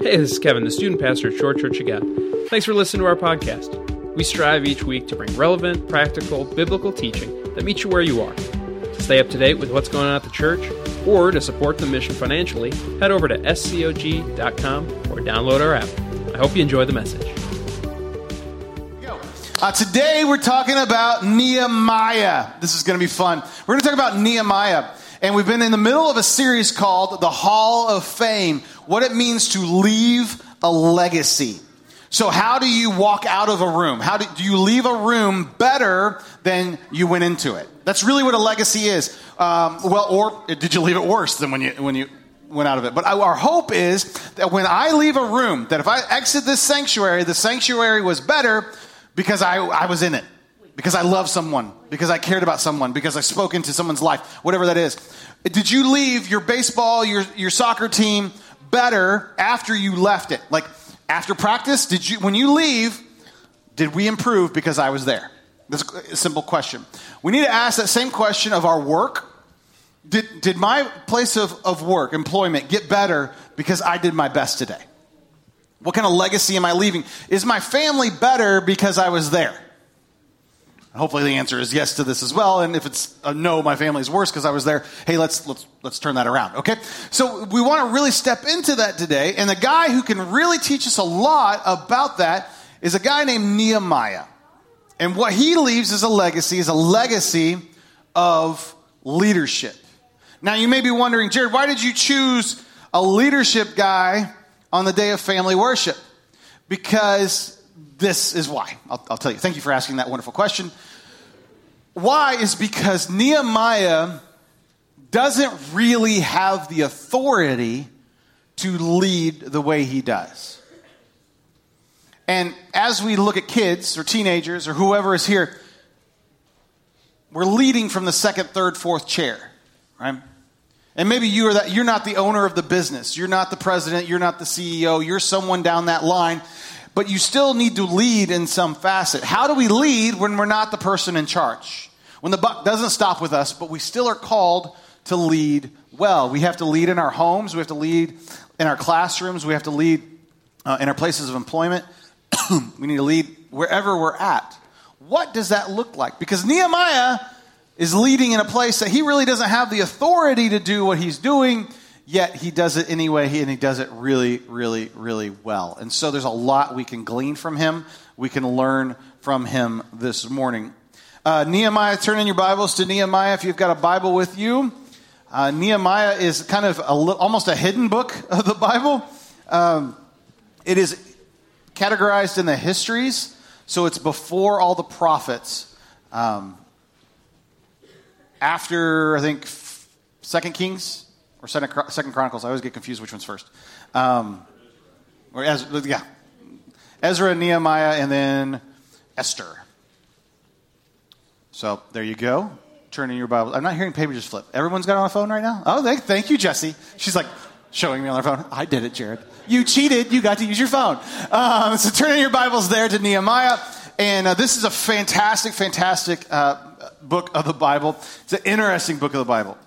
Hey, this is Kevin, the student pastor at Short Church of God. Thanks for listening to our podcast. We strive each week to bring relevant, practical, biblical teaching that meets you where you are. To stay up to date with what's going on at the church, or to support the mission financially, head over to scog.com or download our app. I hope you enjoy the message. Uh, today we're talking about Nehemiah. This is going to be fun. We're going to talk about Nehemiah. And we've been in the middle of a series called The Hall of Fame what it means to leave a legacy. So, how do you walk out of a room? How do, do you leave a room better than you went into it? That's really what a legacy is. Um, well, or did you leave it worse than when you when you went out of it? But our hope is that when I leave a room, that if I exit this sanctuary, the sanctuary was better because I, I was in it, because I loved someone, because I cared about someone, because I spoke into someone's life, whatever that is. Did you leave your baseball, your your soccer team? better after you left it? Like after practice, did you when you leave, did we improve because I was there? That's a simple question. We need to ask that same question of our work. Did, did my place of, of work, employment, get better because I did my best today? What kind of legacy am I leaving? Is my family better because I was there? Hopefully the answer is yes to this as well. And if it's no, my family's worse because I was there. Hey, let's let's let's turn that around. Okay. So we want to really step into that today. And the guy who can really teach us a lot about that is a guy named Nehemiah. And what he leaves as a legacy is a legacy of leadership. Now you may be wondering, Jared, why did you choose a leadership guy on the day of family worship? Because this is why. I'll, I'll, tell you. Thank you for asking that wonderful question. Why is because Nehemiah doesn't really have the authority to lead the way he does. And as we look at kids or teenagers or whoever is here, we're leading from the second, third, fourth chair, right? And maybe you are that you're not the owner of the business, you're not the president, you're not the CEO, you're someone down that line, but you still need to lead in some facet. How do we lead when we're not the person in charge? When the buck doesn't stop with us, but we still are called to lead well. We have to lead in our homes, we have to lead in our classrooms, we have to lead uh, in our places of employment. we need to lead wherever we're at. What does that look like? Because Nehemiah is leading in a place that he really doesn't have the authority to do what he's doing, yet he does it anyway, and he does it really, really, really well. And so there's a lot we can glean from him, we can learn from him this morning. Uh, Nehemiah, turn in your Bibles to Nehemiah if you've got a Bible with you. Uh, Nehemiah is kind of a, almost a hidden book of the Bible. Um, it is categorized in the histories, so it's before all the prophets. Um, after, I think, Second Kings or Second, Second Chronicles. I always get confused which one's first. Um, or Ezra, yeah, Ezra, Nehemiah, and then Esther. So there you go. Turn in your Bible. I'm not hearing paper just flip. Everyone's got it on a phone right now? Oh, thank, thank you, Jesse. She's like showing me on her phone. I did it, Jared. You cheated. You got to use your phone. Um, so turn in your Bibles there to Nehemiah. And uh, this is a fantastic, fantastic uh, book of the Bible. It's an interesting book of the Bible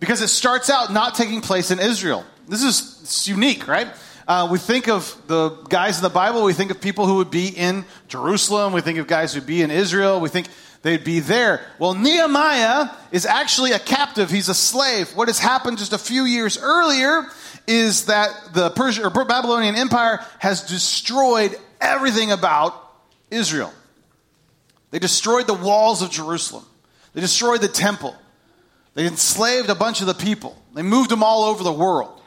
because it starts out not taking place in Israel. This is unique, right? Uh, we think of the guys in the Bible, we think of people who would be in Jerusalem, we think of guys who would be in Israel, we think they'd be there. Well, Nehemiah is actually a captive, he's a slave. What has happened just a few years earlier is that the Persian or Babylonian Empire has destroyed everything about Israel. They destroyed the walls of Jerusalem. They destroyed the temple. They enslaved a bunch of the people. They moved them all over the world.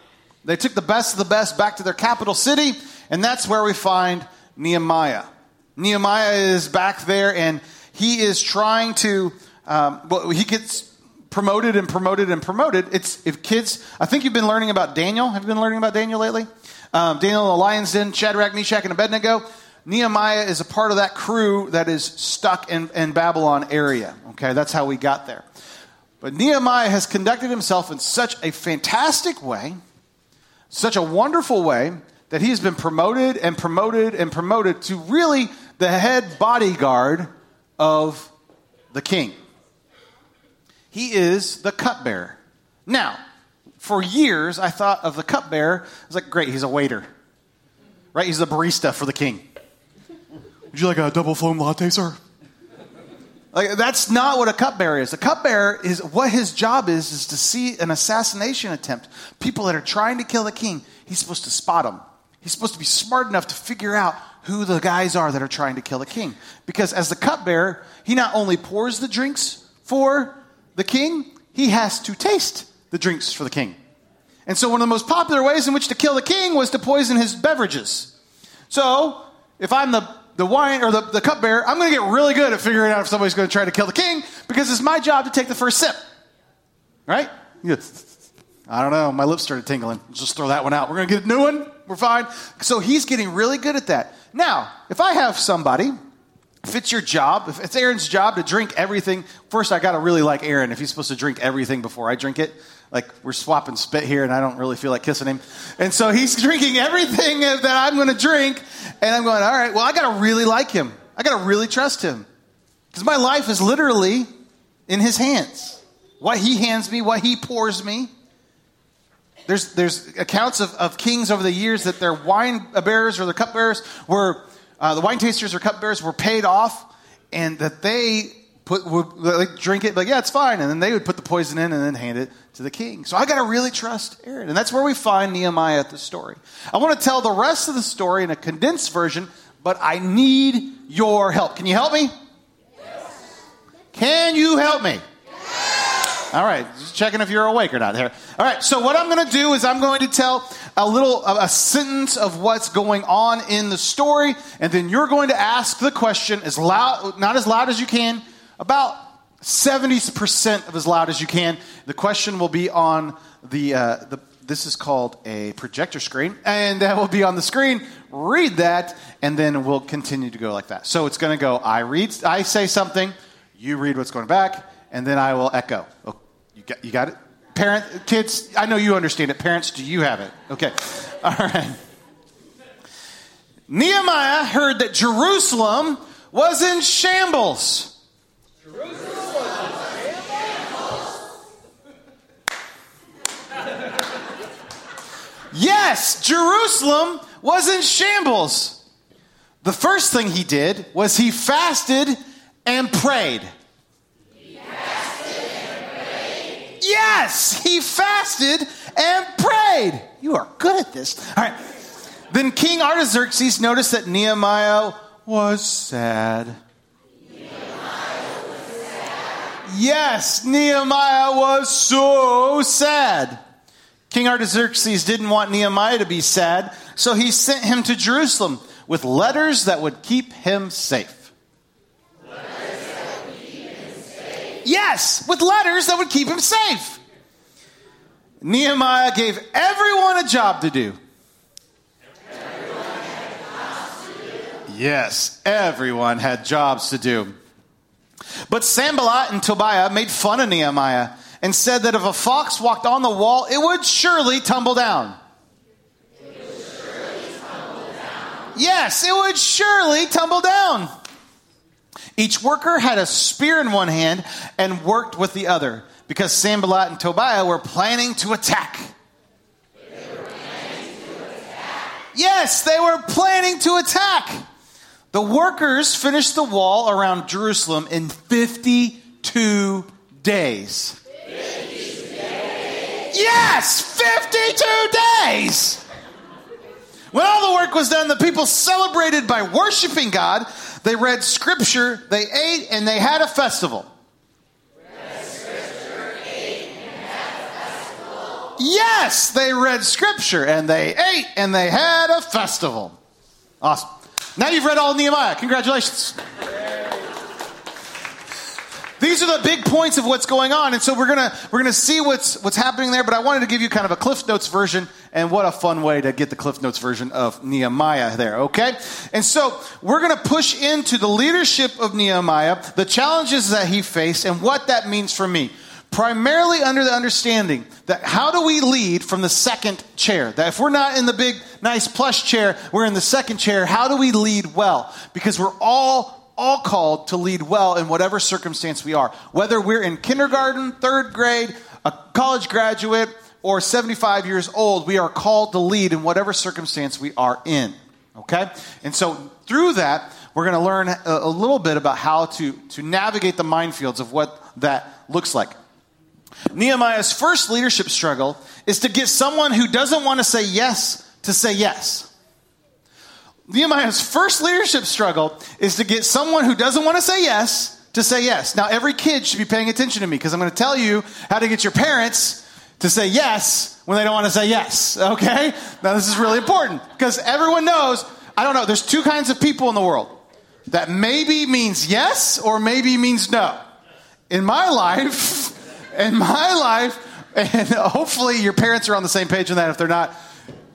They took the best of the best back to their capital city, and that's where we find Nehemiah. Nehemiah is back there, and he is trying to, um, well, he gets promoted and promoted and promoted. It's if kids, I think you've been learning about Daniel. Have you been learning about Daniel lately? Um, Daniel in the lion's den, Shadrach, Meshach, and Abednego. Nehemiah is a part of that crew that is stuck in, in Babylon area. Okay, that's how we got there. But Nehemiah has conducted himself in such a fantastic way, such a wonderful way, that he has been promoted and promoted and promoted to really the head bodyguard of the king. He is the cupbearer. Now, for years, I thought of the cupbearer I was like, great, he's a waiter. right? He's the barista for the king. Would you like a double foam latte, sir? Like that's not what a cupbearer is. A cupbearer is what his job is is to see an assassination attempt. People that are trying to kill the king, he's supposed to spot them. He's supposed to be smart enough to figure out who the guys are that are trying to kill the king. Because as the cupbearer, he not only pours the drinks for the king, he has to taste the drinks for the king. And so one of the most popular ways in which to kill the king was to poison his beverages. So, if I'm the the wine or the, the cupbearer, I'm going to get really good at figuring out if somebody's going to try to kill the king because it's my job to take the first sip. Right? I don't know. My lips started tingling. Just throw that one out. We're going to get a new one. We're fine. So he's getting really good at that. Now, if I have somebody, if it's your job, if it's Aaron's job to drink everything, first I got to really like Aaron if he's supposed to drink everything before I drink it like we're swapping spit here and I don't really feel like kissing him. And so he's drinking everything that I'm going to drink. And I'm going, all right, well, I got to really like him. I got to really trust him. Because my life is literally in his hands. What he hands me, what he pours me. There's, there's accounts of, of kings over the years that their wine bearers or their cupbearers were, uh, the wine tasters or cupbearers were paid off and that they put would like drink it, like yeah, it's fine, and then they would put the poison in and then hand it to the king. So I got to really trust Aaron, and that's where we find Nehemiah at the story. I want to tell the rest of the story in a condensed version, but I need your help. Can you help me? Yes. Can you help me? All right, just checking if you're awake or not. Here. All right. So what I'm going to do is I'm going to tell a little a sentence of what's going on in the story, and then you're going to ask the question as loud, not as loud as you can about 70% of as loud as you can. The question will be on the, uh, the this is called a projector screen, and that will be on the screen. Read that, and then we'll continue to go like that. So it's going to go I read, I say something, you read what's going back, and then I will echo. Oh, you, got, you got it? Parent, kids, I know you understand it. Parents, do you have it? Okay. All right. Nehemiah heard that Jerusalem was in shambles. Yes, Jerusalem was in shambles. The first thing he did was he fasted and prayed. He fasted and prayed. Yes, he fasted and prayed. You are good at this. All right. Then King Artaxerxes noticed that Nehemiah was sad. Yes, Nehemiah was so sad. King Artaxerxes didn't want Nehemiah to be sad, so he sent him to Jerusalem with letters that would keep him safe. Keep him safe. Yes, with letters that would keep him safe. Nehemiah gave everyone a job to do. Yes, everyone had jobs to do. But Sanballat and Tobiah made fun of Nehemiah and said that if a fox walked on the wall, it would surely tumble down. Yes, it would surely tumble down. Each worker had a spear in one hand and worked with the other because Sanballat and Tobiah were planning to attack. Planning to attack. Yes, they were planning to attack. The workers finished the wall around Jerusalem in 52 days. 52 days. Yes, 52 days. When all the work was done, the people celebrated by worshiping God. They read scripture, they ate, and they had a festival. Yes, they read scripture and they ate and they had a festival. Awesome. Now you've read all Nehemiah. Congratulations. These are the big points of what's going on, and so we're gonna we're gonna see what's what's happening there. But I wanted to give you kind of a Cliff Notes version, and what a fun way to get the Cliff Notes version of Nehemiah there. Okay, and so we're gonna push into the leadership of Nehemiah, the challenges that he faced, and what that means for me primarily under the understanding that how do we lead from the second chair? That if we're not in the big, nice plush chair, we're in the second chair. How do we lead well? Because we're all all called to lead well in whatever circumstance we are. Whether we're in kindergarten, third grade, a college graduate, or 75 years old, we are called to lead in whatever circumstance we are in. Okay? And so through that, we're going to learn a, little bit about how to, to navigate the minefields of what that looks like. Nehemiah's first leadership struggle is to get someone who doesn't want to say yes to say yes. Nehemiah's first leadership struggle is to get someone who doesn't want to say yes to say yes. Now, every kid should be paying attention to me because I'm going to tell you how to get your parents to say yes when they don't want to say yes. Okay? Now, this is really important because everyone knows, I don't know, there's two kinds of people in the world that maybe means yes or maybe means no. In my life, in my life, and hopefully your parents are on the same page on that. If they're not,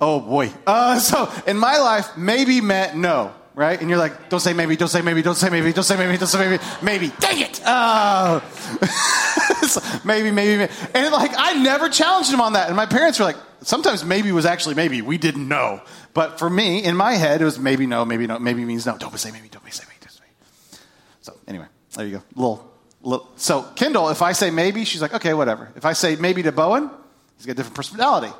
oh boy. Uh, so in my life, maybe meant no, right? And you're like, don't say maybe, don't say maybe, don't say maybe, don't say maybe, don't say maybe, maybe. Dang it! Uh, maybe, maybe, maybe. And like, I never challenged him on that. And my parents were like, sometimes maybe was actually maybe. We didn't know. But for me, in my head, it was maybe no, maybe no, maybe means no. Don't say maybe, don't say maybe, don't say maybe. So anyway, there you go. Little, Little so Kendall, if I say maybe, she's like, okay, whatever. If I say maybe to Bowen, he's got a different personality.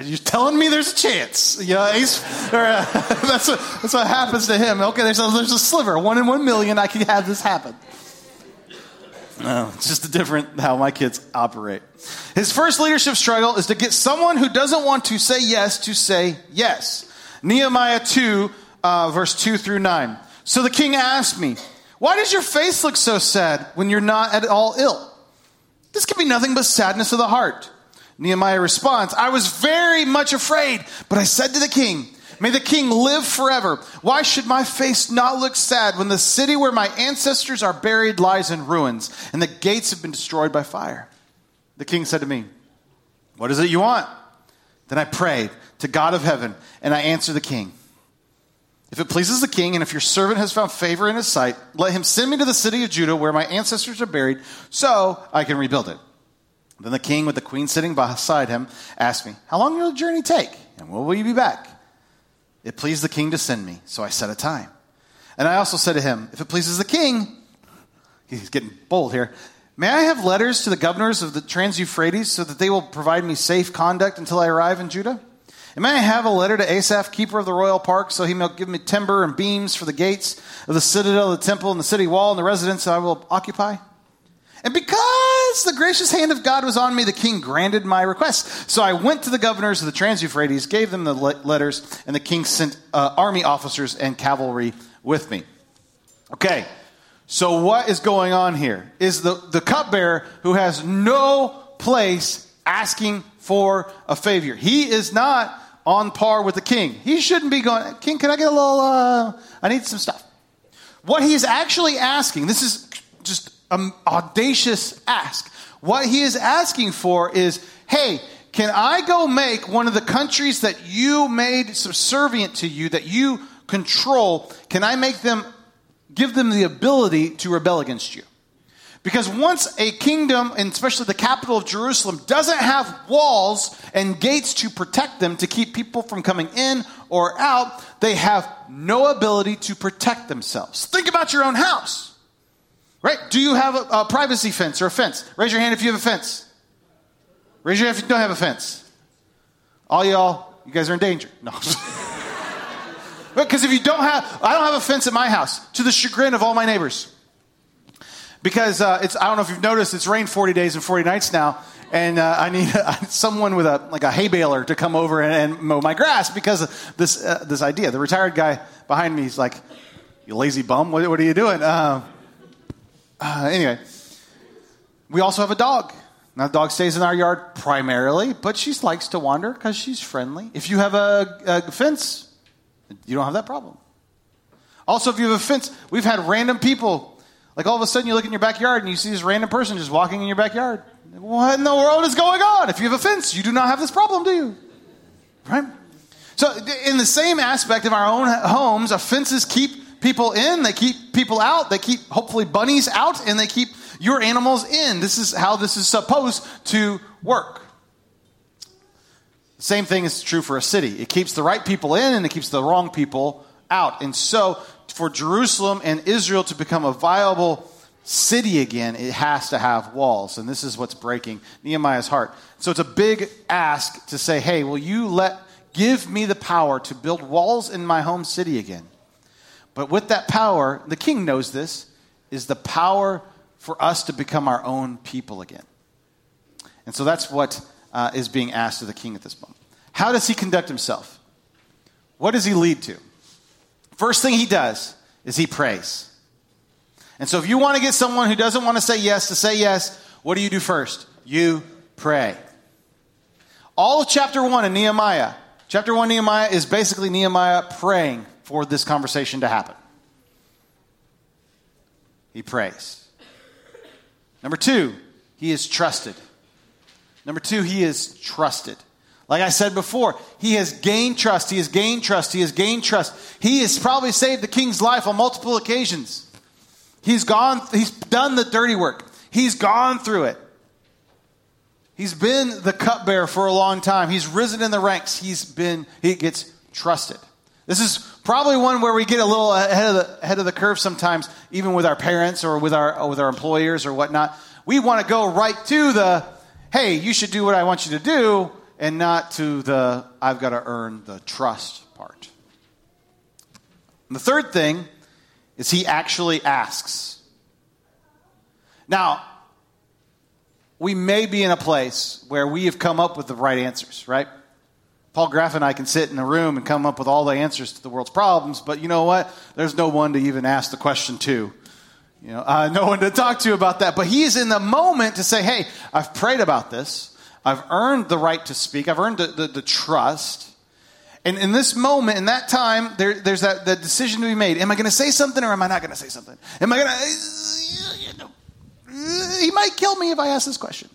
You're telling me there's a chance. You know, or, uh, that's, what, that's what happens to him. Okay, there's a, there's a sliver. One in one million, I can have this happen. No, it's just a different how my kids operate. His first leadership struggle is to get someone who doesn't want to say yes to say yes. Nehemiah 2, uh, verse 2 through 9. So the king asked me, why does your face look so sad when you're not at all ill? This can be nothing but sadness of the heart. Nehemiah responds, I was very much afraid, but I said to the king, May the king live forever. Why should my face not look sad when the city where my ancestors are buried lies in ruins and the gates have been destroyed by fire? The king said to me, What is it you want? Then I prayed to God of heaven and I answered the king. If it pleases the king, and if your servant has found favor in his sight, let him send me to the city of Judah where my ancestors are buried, so I can rebuild it. Then the king, with the queen sitting beside him, asked me, How long will the journey take? And when will you be back? It pleased the king to send me, so I set a time. And I also said to him, If it pleases the king, he's getting bold here, may I have letters to the governors of the Trans Euphrates so that they will provide me safe conduct until I arrive in Judah? And may I have a letter to Asaph, keeper of the royal park, so he may give me timber and beams for the gates of the citadel, the temple, and the city wall, and the residence that I will occupy? And because the gracious hand of God was on me, the king granted my request. So I went to the governors of the Trans Euphrates, gave them the letters, and the king sent uh, army officers and cavalry with me. Okay, so what is going on here? Is the, the cupbearer who has no place asking for a favor. He is not on par with the king. He shouldn't be going, King, can I get a little, uh, I need some stuff. What he is actually asking, this is just an audacious ask. What he is asking for is, hey, can I go make one of the countries that you made subservient to you, that you control, can I make them, give them the ability to rebel against you? Because once a kingdom, and especially the capital of Jerusalem, doesn't have walls and gates to protect them, to keep people from coming in or out, they have no ability to protect themselves. Think about your own house. Right? Do you have a, a privacy fence or a fence? Raise your hand if you have a fence. Raise your hand if you don't have a fence. All y'all, you guys are in danger. No. Because if you don't have, I don't have a fence at my house, to the chagrin of all my neighbors because uh, it's I don't know if you've noticed it's rained 40 days and 40 nights now, and uh, I need someone with a like a hay baler to come over and, and mow my grass because of this uh, this idea. The retired guy behind me is like, "You lazy bum, what, what are you doing?" Uh, uh, anyway, we also have a dog. Now, the dog stays in our yard primarily, but she likes to wander because she's friendly. If you have a, a fence, you don't have that problem. Also, if you have a fence, we've had random people like all of a sudden you look in your backyard and you see this random person just walking in your backyard. What in the world is going on? If you have a fence, you do not have this problem, do you? Right? So, in the same aspect of our own homes, our fences keep people in, they keep people out, they keep hopefully bunnies out, and they keep your animals in. This is how this is supposed to work. Same thing is true for a city. It keeps the right people in and it keeps the wrong people out. And so for Jerusalem and Israel to become a viable city again, it has to have walls. And this is what's breaking Nehemiah's heart. So it's a big ask to say, hey, will you let give me the power to build walls in my home city again. But with that power, the king knows this, is the power for us to become our own people again. And so that's what uh, is being asked of the king at this moment. How does he conduct himself? What does he lead to? First thing he does is he prays. And so if you want to get someone who doesn't want to say yes to say yes, what do you do first? You pray. All of chapter 1 in Nehemiah, chapter 1 Nehemiah is basically Nehemiah praying for this conversation to happen. He prays. Number two, he is trusted. Number two, he is trusted. Like I said before, he has gained trust. He has gained trust. He has gained trust. He has probably saved the king's life on multiple occasions. He's gone, he's done the dirty work. He's gone through it. He's been the cupbearer for a long time. He's risen in the ranks. He's been, he gets trusted. This is probably one where we get a little ahead of the, ahead of the curve sometimes, even with our parents or with our, with our employers or whatnot. We want to go right to the, hey, you should do what I want you to do, and not to the, I've got to earn the trust part. And the third thing is he actually asks. Now, we may be in a place where we have come up with the right answers, right? Paul Graff and I can sit in a room and come up with all the answers to the world's problems, but you know what? There's no one to even ask the question to. You know, uh, no one to talk to about that. But he's in the moment to say, hey, I've prayed about this. I've earned the right to speak. I've earned the, the, the trust. And in this moment, in that time, there, there's that, that decision to be made. Am I going to say something or am I not going to say something? Am I going to. He might kill me if I ask this question.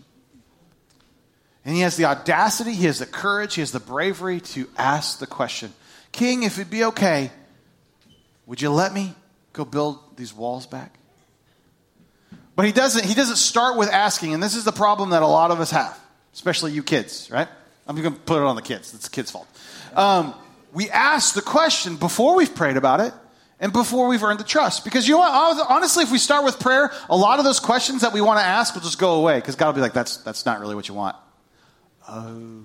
And he has the audacity, he has the courage, he has the bravery to ask the question King, if it'd be okay, would you let me go build these walls back? But he doesn't, he doesn't start with asking, and this is the problem that a lot of us have, especially you kids, right? I'm going to put it on the kids. It's the kids' fault. Um, we ask the question before we've prayed about it and before we've earned the trust. Because you know what? Honestly, if we start with prayer, a lot of those questions that we want to ask will just go away because God will be like, that's, that's not really what you want. Oh.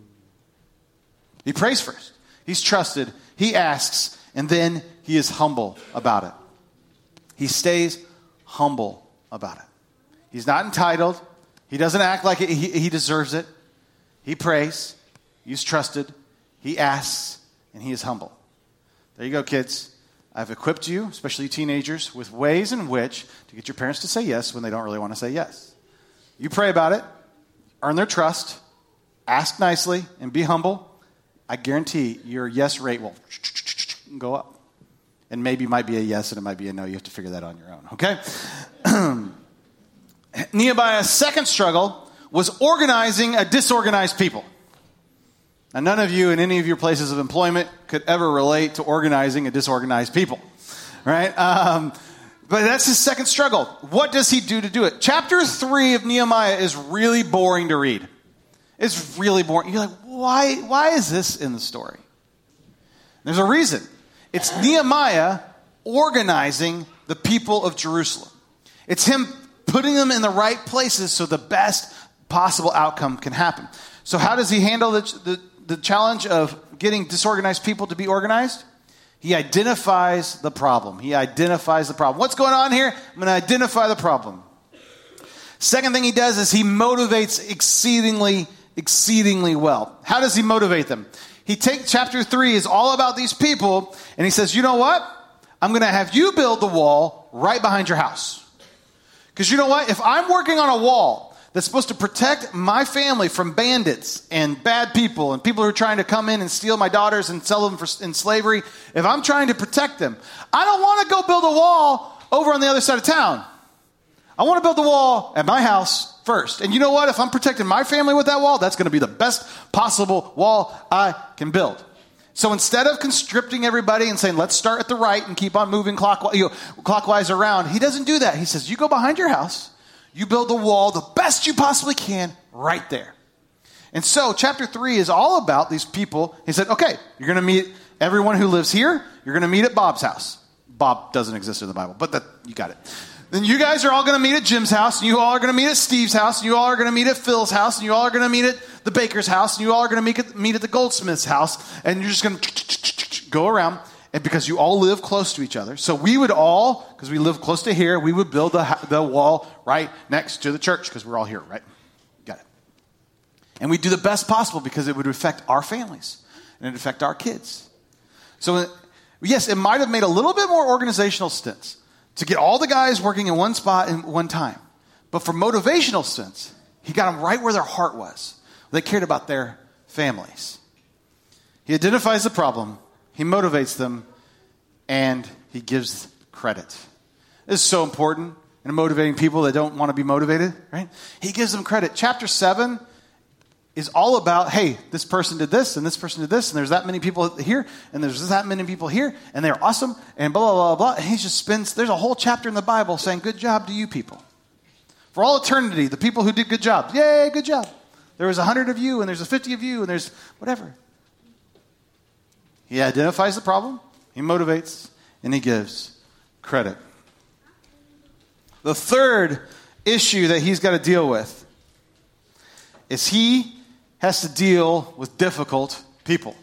He prays first. He's trusted. He asks, and then he is humble about it. He stays humble about it. He's not entitled. He doesn't act like he, he deserves it. He prays. He's trusted. He asks, and he is humble. There you go, kids. I've equipped you, especially teenagers, with ways in which to get your parents to say yes when they don't really want to say yes. You pray about it, earn their trust, ask nicely, and be humble. I guarantee your yes rate will go up. And maybe it might be a yes and it might be a no. You have to figure that on your own, okay? Nehemiah's second struggle was organizing a disorganized people. Now, none of you in any of your places of employment could ever relate to organizing a disorganized people, right? Um, but that's his second struggle. What does he do to do it? Chapter three of Nehemiah is really boring to read. It's really boring. You're like, why, why is this in the story? There's a reason. It's Nehemiah organizing the people of Jerusalem. It's him putting them in the right places so the best possible outcome can happen. So, how does he handle the, the, the challenge of getting disorganized people to be organized? He identifies the problem. He identifies the problem. What's going on here? I'm going to identify the problem. Second thing he does is he motivates exceedingly, exceedingly well. How does he motivate them? He takes chapter three is all about these people, and he says, you know what? I'm going to have you build the wall right behind your house. Because you know what? If I'm working on a wall that's supposed to protect my family from bandits and bad people and people who are trying to come in and steal my daughters and sell them for, in slavery, if I'm trying to protect them, I don't want to go build a wall over on the other side of town. I want to build the wall at my house first. And you know what? If I'm protecting my family with that wall, that's going to be the best possible wall I can build. So instead of constricting everybody and saying, let's start at the right and keep on moving clockwise, you know, clockwise around, he doesn't do that. He says, you go behind your house, you build the wall the best you possibly can right there. And so chapter three is all about these people. He said, okay, you're going to meet everyone who lives here. You're going to meet at Bob's house. Bob doesn't exist in the Bible, but that, you got it. Then you guys are all going to meet at Jim's house, and you all are going to meet at Steve's house, and you all are going to meet at Phil's house, and you all are going to meet at the baker's house, and you all are going to meet at, the goldsmith's house, and you're just going to go around. And because you all live close to each other, so we would all, because we live close to here, we would build the, the wall right next to the church because we're all here, right? Got it. And we do the best possible because it would affect our families and it affect our kids. So, uh, yes, it might have made a little bit more organizational sense to get all the guys working in one spot in one time. But for motivational sense, he got them right where their heart was. They cared about their families. He identifies the problem, he motivates them, and he gives credit. This is so important in motivating people that don't want to be motivated, right? He gives them credit. Chapter 7 is all about, hey, this person did this and this person did this, and there's that many people here, and there's that many people here, and they're awesome, and blah, blah, blah, blah. And he just spends, there's a whole chapter in the Bible saying, good job to you people. For all eternity, the people who did good jobs, yay, good job. There was a hundred of you, and there's a 50 of you, and there's whatever. He identifies the problem, he motivates, and he gives credit. The third issue that he's got to deal with is he has to deal with difficult people.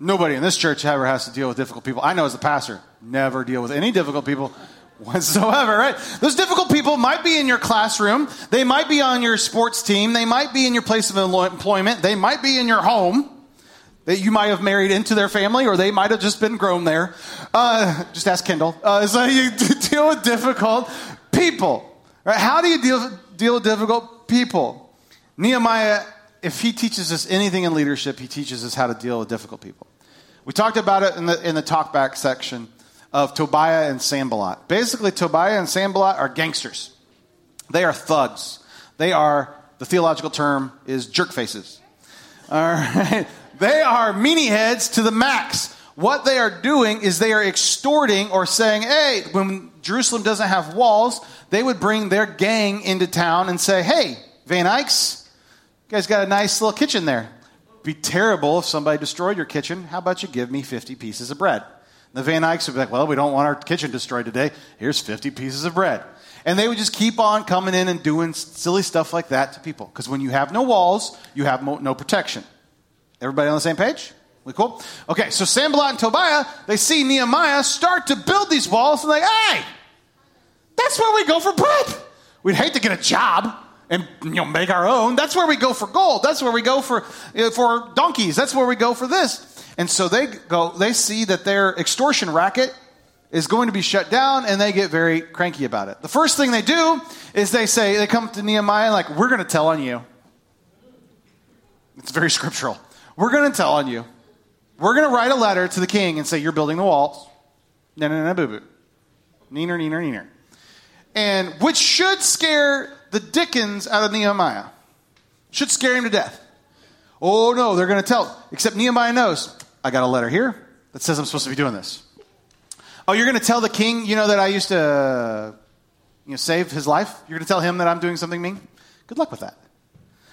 Nobody in this church ever has to deal with difficult people. I know as a pastor, never deal with any difficult people whatsoever, right? Those difficult people might be in your classroom. They might be on your sports team. They might be in your place of employment. They might be in your home that you might have married into their family or they might have just been grown there. Uh, just ask Kendall. Uh, so you deal with difficult people. Right? How do you deal, deal with difficult people? Nehemiah, if he teaches us anything in leadership, he teaches us how to deal with difficult people. We talked about it in the, in the talkback section of Tobiah and Sanballat. Basically, Tobiah and Sanballat are gangsters. They are thugs. They are, the theological term is jerk faces. All right. They are meanie heads to the max. What they are doing is they are extorting or saying, hey, when Jerusalem doesn't have walls, they would bring their gang into town and say, hey, Van Eyck's, guys got a nice little kitchen there. Be terrible if somebody destroyed your kitchen. How about you give me 50 pieces of bread? The Van Eycks would be like, well, we don't want our kitchen destroyed today. Here's 50 pieces of bread. And they would just keep on coming in and doing silly stuff like that to people. Because when you have no walls, you have no protection. Everybody on the same page? We cool? Okay, so Sanballat and Tobiah, they see Nehemiah start to build these walls, and they're like, hey, that's where we go for bread. We'd hate to get a job and you know make our own. That's where we go for gold. That's where we go for for donkeys. That's where we go for this. And so they go. They see that their extortion racket is going to be shut down, and they get very cranky about it. The first thing they do is they say they come to Nehemiah like, we're going to tell on you. It's very scriptural. We're going to tell on you. We're going to write a letter to the king and say, You're building the walls. No, no, no, boo boo. Neener, neener, neener. And which should scare the dickens out of Nehemiah. Should scare him to death. Oh, no, they're going to tell. Except Nehemiah knows, I got a letter here that says I'm supposed to be doing this. Oh, you're going to tell the king, you know, that I used to you know, save his life? You're going to tell him that I'm doing something mean? Good luck with that.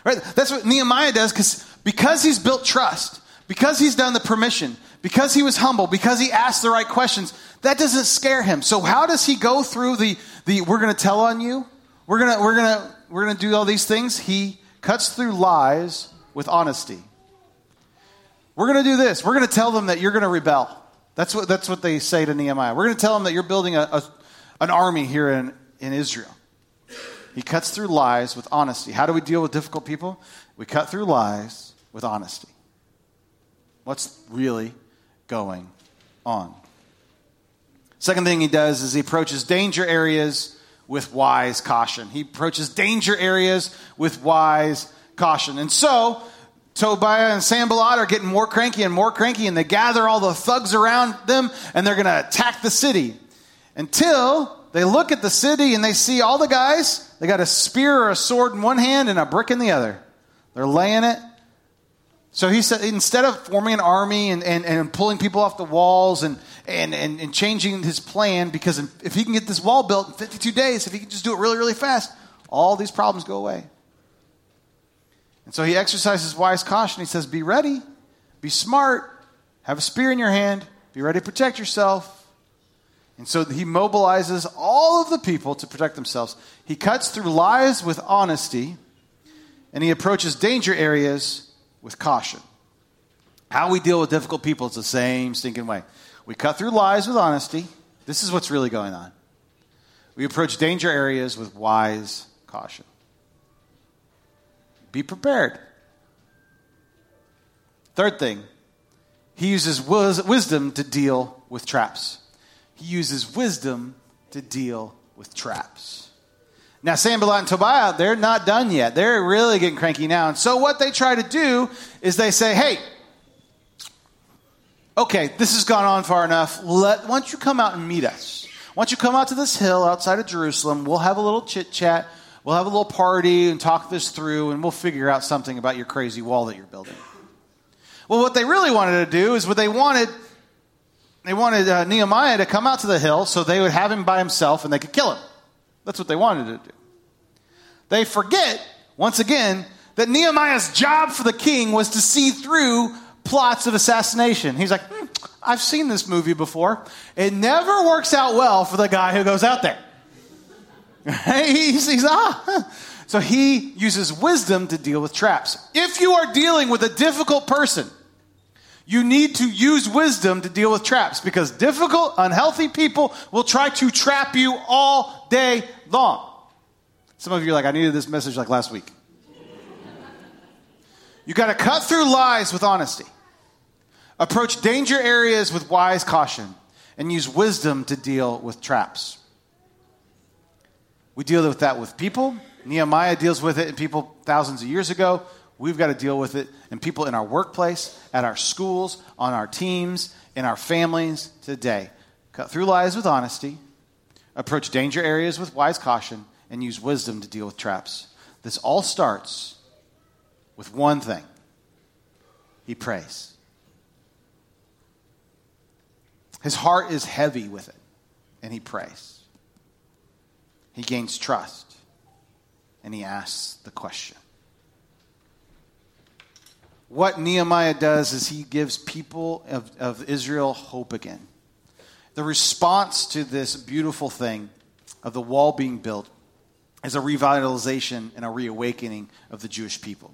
Right? That's what Nehemiah does because because he's built trust, because he's done the permission, because he was humble, because he asked the right questions, that doesn't scare him. So how does he go through the, the we're going to tell on you? We're to we're to we're to do all these things. He cuts through lies with honesty. We're to do this. We're to tell them that you're to rebel. That's what, that's what they say to Nehemiah. We're to tell them that you're building a, a, an army here in, in Israel. He cuts through lies with honesty. How do we deal with difficult people? We cut through lies with honesty. What's really going on? Second thing he does is he approaches danger areas with wise caution. He approaches danger areas with wise caution. And so, Tobiah and Sanballat are getting more cranky and more cranky, and they gather all the thugs around them, and they're going to attack the city. Until they look at the city and they see all the guys, they got a spear or a sword in one hand and a brick in the other. They're laying it. So he said, instead of forming an army and, and, and pulling people off the walls and, and, and, and changing his plan, because if he can get this wall built in 52 days, if he can just do it really, really fast, all these problems go away. And so he exercises wise caution. He says, Be ready, be smart, have a spear in your hand, be ready to protect yourself. And so he mobilizes all of the people to protect themselves. He cuts through lies with honesty, and he approaches danger areas with caution. How we deal with difficult people is the same stinking way. We cut through lies with honesty. This is what's really going on. We approach danger areas with wise caution. Be prepared. Third thing, he uses wisdom to deal with traps. He uses wisdom to deal with traps. Now, Sanballat and Tobiah, they're not done yet. They're really getting cranky now. And so, what they try to do is they say, hey, okay, this has gone on far enough. Let, why don't you come out and meet us? Why don't you come out to this hill outside of Jerusalem? We'll have a little chit chat. We'll have a little party and talk this through, and we'll figure out something about your crazy wall that you're building. Well, what they really wanted to do is what they wanted. They wanted uh, Nehemiah to come out to the hill so they would have him by himself and they could kill him. That's what they wanted to do. They forget, once again, that Nehemiah's job for the king was to see through plots of assassination. He's like, hmm, I've seen this movie before. It never works out well for the guy who goes out there. he's, he's, ah. So he uses wisdom to deal with traps. If you are dealing with a difficult person, you need to use wisdom to deal with traps because difficult, unhealthy people will try to trap you all day long. Some of you are like, I needed this message like last week. You got to cut through lies with honesty, approach danger areas with wise caution, and use wisdom to deal with traps. We deal with that with people. Nehemiah deals with it in people thousands of years ago. We've got to deal with it in people in our workplace, at our schools, on our teams, in our families today. Cut through lies with honesty, approach danger areas with wise caution, and use wisdom to deal with traps. This all starts with one thing he prays. His heart is heavy with it, and he prays. He gains trust, and he asks the question. What Nehemiah does is he gives people of, of Israel hope again. The response to this beautiful thing of the wall being built is a revitalization and a reawakening of the Jewish people.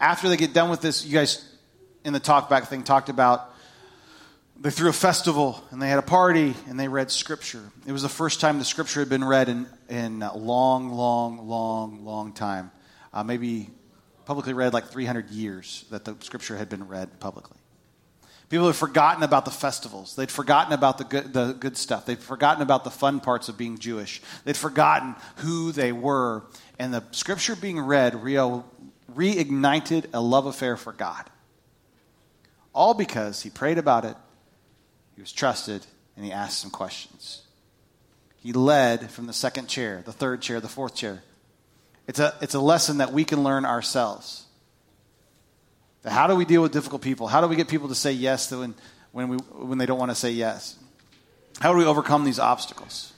After they get done with this, you guys in the talkback thing talked about they threw a festival and they had a party and they read scripture. It was the first time the scripture had been read in, in a long, long, long, long time. Uh, maybe publicly read like 300 years that the scripture had been read publicly. People had forgotten about the festivals. They'd forgotten about the good, the good stuff. They'd forgotten about the fun parts of being Jewish. They'd forgotten who they were. And the scripture being read re- reignited a love affair for God. All because he prayed about it, he was trusted, and he asked some questions. He led from the second chair, the third chair, the fourth chair. It's a, it's a lesson that we can learn ourselves. How do we deal with difficult people? How do we get people to say yes when, when, we, when they don't want to say yes? How do we overcome these obstacles?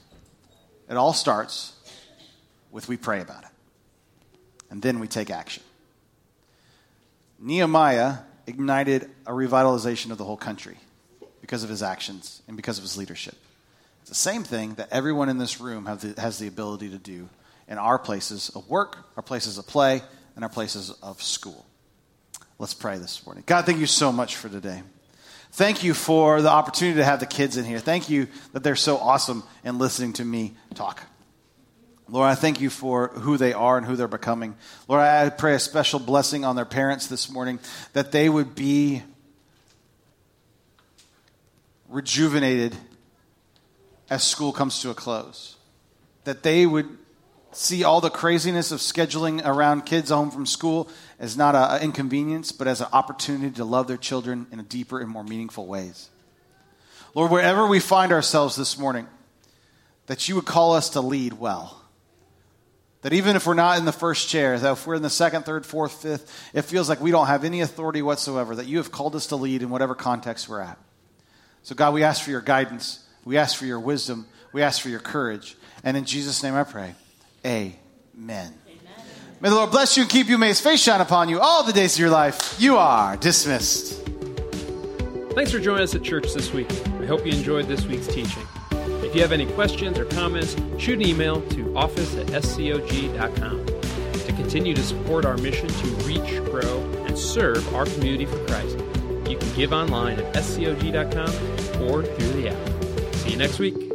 It all starts with we pray about it. And then we take action. Nehemiah ignited a revitalization of the whole country because of his actions and because of his leadership. It's the same thing that everyone in this room the, has the ability to do in our places of work, our places of play, and our places of school. Let's pray this morning. God, thank you so much for today. Thank you for the opportunity to have the kids in here. Thank you that they're so awesome in listening to me talk. Lord, I thank you for who they are and who they're becoming. Lord, I pray a special blessing on their parents this morning that they would be rejuvenated as school comes to a close. That they would see all the craziness of scheduling around kids home from school as not an inconvenience, but as an opportunity to love their children in a deeper and more meaningful ways. Lord, wherever we find ourselves this morning, that you would call us to lead well. That even if we're not in the first chair, that if we're in the second, third, fourth, fifth, it feels like we don't have any authority whatsoever, that you have called us to lead in whatever context we're at. So, God, we ask for your guidance. We ask for your wisdom. We ask for your courage. And in Jesus' name I pray. Amen. May the Lord bless you and keep you. May his face shine upon you all the days of your life. You are dismissed. Thanks for joining us at church this week. I hope you enjoyed this week's teaching. If you have any questions or comments, shoot an email to office at scog.com To continue to support our mission to reach, grow, and serve our community for Christ, you can give online at scog.com or through the app. See you next week.